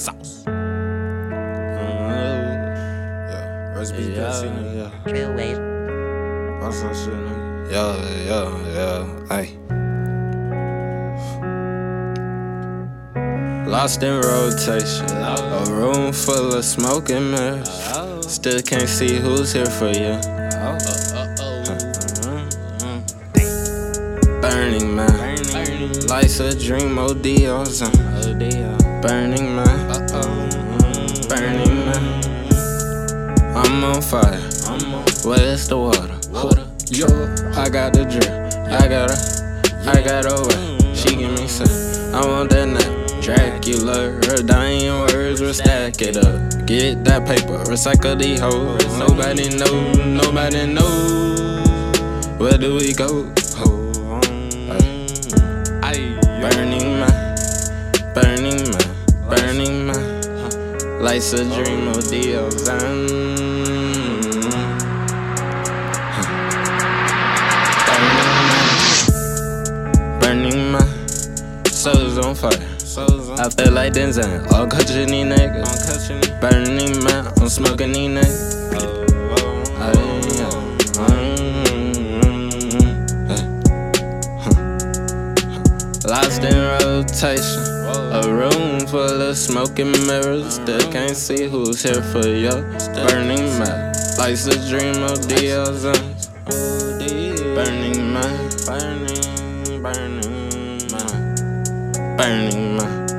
sauce. Mm-hmm. Yeah, yeah, Pacino. Trail wave. Shit, nigga. Yeah, yeah, yeah. Hey. Lost in rotation, a room full of smoke and mirrors. Still can't see who's here for you. Burning man, life's a dream, OD on. Burning man. Burning man. I'm on fire. Where's the water? Yo, I got the drip. I got her. I got over. She give me some. I want that night. Dracula, her dying words will stack it up. Get that paper, recycle these hoes. Nobody know, nobody know. Where do we go? Life's a dream of the Burning my souls on fire. I feel like Denzel, all catching these niggas. Burning man, I'm smoking these niggas. Lost in rotation. A room full of smoking mirrors. Still can't see who's here for you. Burning man, life's a dream of DLZs. Burning man, burning, burning burning man.